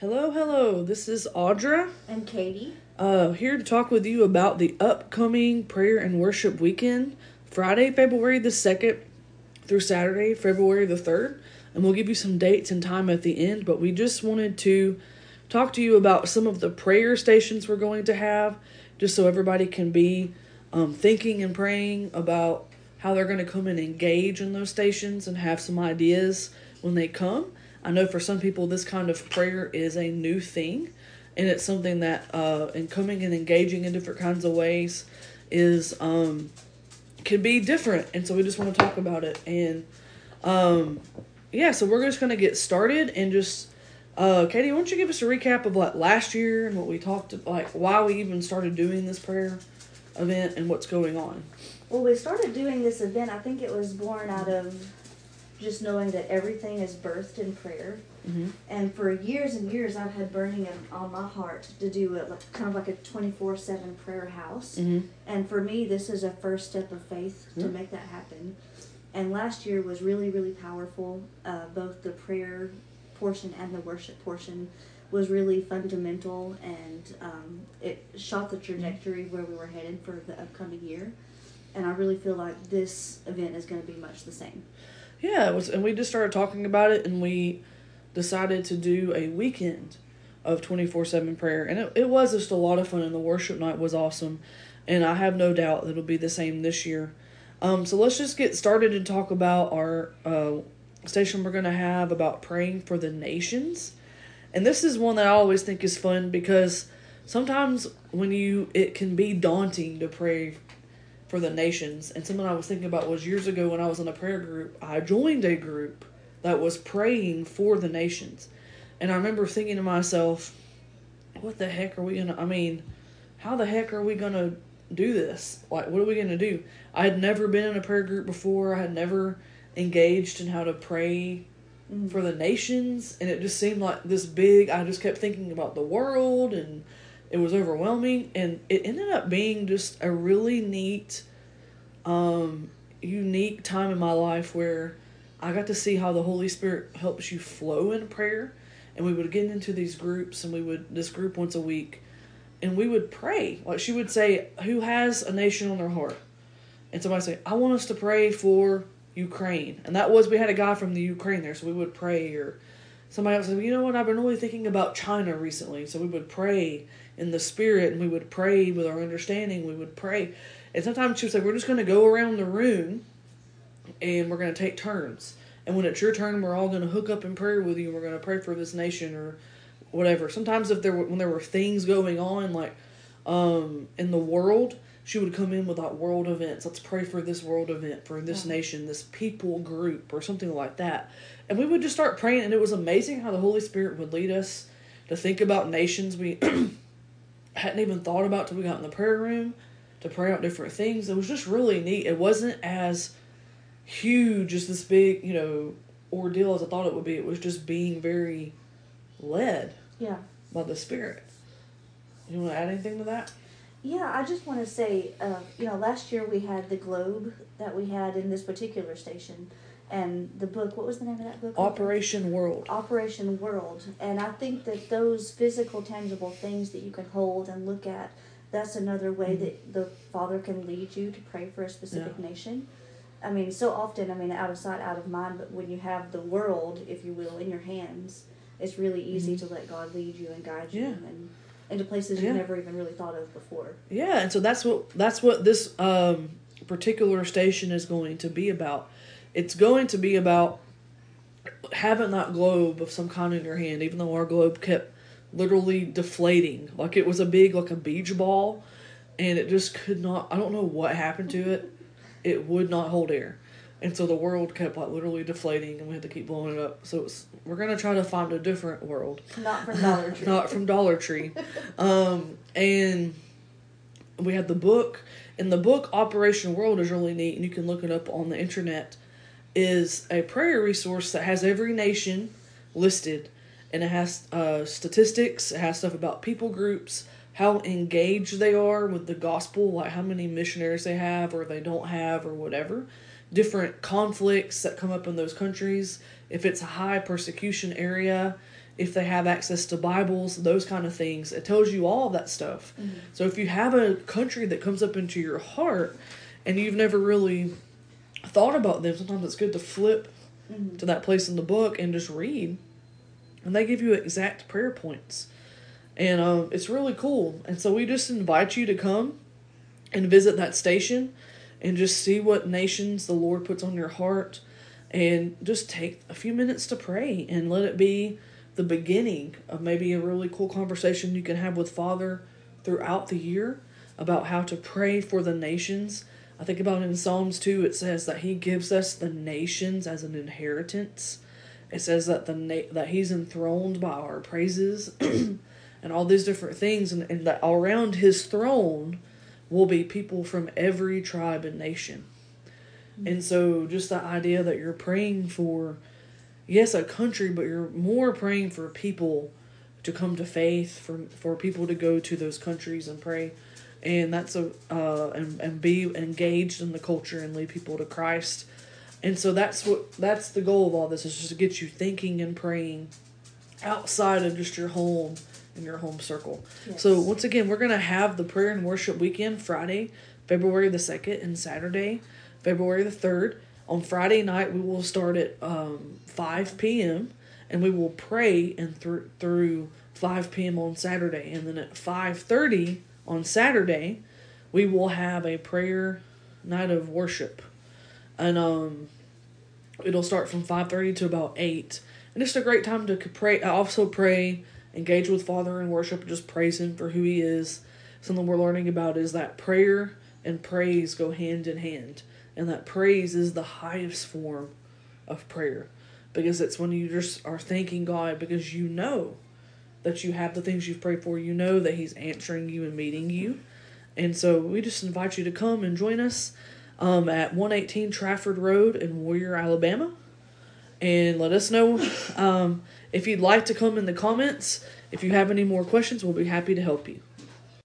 Hello, hello. This is Audra. And Katie. Uh, here to talk with you about the upcoming prayer and worship weekend, Friday, February the 2nd through Saturday, February the 3rd. And we'll give you some dates and time at the end, but we just wanted to talk to you about some of the prayer stations we're going to have, just so everybody can be um, thinking and praying about how they're going to come and engage in those stations and have some ideas when they come. I know for some people, this kind of prayer is a new thing, and it's something that, uh, in coming and engaging in different kinds of ways, is um, can be different. And so we just want to talk about it. And um, yeah, so we're just going to get started and just. Uh, Katie, why don't you give us a recap of like last year and what we talked like why we even started doing this prayer event and what's going on? Well, we started doing this event. I think it was born out of just knowing that everything is birthed in prayer. Mm-hmm. And for years and years, I've had burning in, on my heart to do it like, kind of like a 24 7 prayer house. Mm-hmm. And for me, this is a first step of faith to make that happen. And last year was really, really powerful. Uh, both the prayer portion and the worship portion was really fundamental, and um, it shot the trajectory where we were headed for the upcoming year. And I really feel like this event is going to be much the same. Yeah, was, and we just started talking about it, and we decided to do a weekend of twenty four seven prayer, and it, it was just a lot of fun, and the worship night was awesome, and I have no doubt that it'll be the same this year. Um, so let's just get started and talk about our uh, station we're gonna have about praying for the nations, and this is one that I always think is fun because sometimes when you it can be daunting to pray for the nations. And something I was thinking about was years ago when I was in a prayer group, I joined a group that was praying for the nations. And I remember thinking to myself, what the heck are we going to, I mean, how the heck are we going to do this? Like, what are we going to do? I had never been in a prayer group before, I had never engaged in how to pray mm. for the nations. And it just seemed like this big, I just kept thinking about the world and it was overwhelming and it ended up being just a really neat um unique time in my life where I got to see how the Holy Spirit helps you flow in prayer. And we would get into these groups and we would this group once a week and we would pray. Like she would say who has a nation on their heart? And somebody say I want us to pray for Ukraine. And that was we had a guy from the Ukraine there so we would pray or somebody else said you know what? I've been really thinking about China recently so we would pray in the spirit and we would pray with our understanding we would pray. And sometimes she would say we're just going to go around the room and we're going to take turns. And when it's your turn we're all going to hook up in prayer with you and we're going to pray for this nation or whatever. Sometimes if there were when there were things going on like um in the world she would come in with like world events let's pray for this world event for this Yeah. nation this people group or something like that and we would just start praying and it was amazing how the holy spirit would lead us to think about nations we hadn't even thought about till we got in the prayer room to pray out different things. It was just really neat. It wasn't as huge as this big, you know, ordeal as I thought it would be. It was just being very led Yeah. by the Spirit. You want to add anything to that? Yeah, I just want to say, uh, you know, last year we had the globe that we had in this particular station, and the book. What was the name of that book? Operation World. Operation World, and I think that those physical, tangible things that you can hold and look at, that's another way Mm-hmm. that the Father can lead you to pray for a specific nation. I mean, so often, I mean, out of sight, out of mind, but when you have the world, if you will, in your hands, it's really easy to let God lead you and guide you Mm-hmm. Yeah. and into places Yeah. you've never even really thought of before. Yeah, and so that's what that's what this um, particular station is going to be about. It's going to be about having that globe of some kind in your hand, even though our globe kept literally deflating, like it was a big like a beach ball, and it just could not. I don't know what happened to it. It would not hold air, and so the world kept like literally deflating, and we had to keep blowing it up. So it's, we're gonna try to find a different world Not from Dollar Tree. not from Dollar Tree. Um, and we had the book, and the book Operation World is really neat, and you can look it up on the internet. Is a prayer resource that has every nation listed, and it has uh, statistics. It has stuff about people groups, how engaged they are with the gospel, like how many missionaries they have or they don't have or whatever. Different conflicts that come up in those countries. If it's a high persecution area, if they have access to Bibles, those kind of things. It tells you all of that stuff. Mhm. So if you have a country that comes up into your heart and you've never really thought about them, sometimes it's good to flip Mhm. to that place in the book and just read. And they give you exact prayer points. And um, it's really cool. And so we just invite you to come and visit that station and just see what nations the Lord puts on your heart and just take a few minutes to pray and let it be the beginning of maybe a really cool conversation you can have with Father throughout the year about how to pray for the nations. I think about in Psalms 2 it says that he gives us the nations as an inheritance. It says that the na- that he's enthroned by our praises and all these different things and, and that around his throne will be people from every tribe and nation. And so just the idea that you're praying for yes, a country, but you're more praying for people to come to faith, for for people to go to those countries and pray. And that's a uh and, and be engaged in the culture and lead people to Christ. And so that's what that's the goal of all this is just to get you thinking and praying outside of just your home and your home circle. Yes. So once again, we're gonna have the prayer and worship weekend Friday, February the second, and Saturday, February the third. On Friday night, we will start at um, five p.m. and we will pray and through through five p.m. on Saturday, and then at five thirty on Saturday, we will have a prayer night of worship, and um, it'll start from five thirty to about eight, and it's a great time to pray. I also pray, engage with Father in worship, and just praise Him for who He is. Something we're learning about is that prayer and praise go hand in hand, and that praise is the highest form of prayer because it's when you just are thanking God because you know that you have the things you've prayed for. You know that He's answering you and meeting you. And so we just invite you to come and join us um, at 118 Trafford Road in Warrior, Alabama. And let us know um, if you'd like to come in the comments. If you have any more questions, we'll be happy to help you.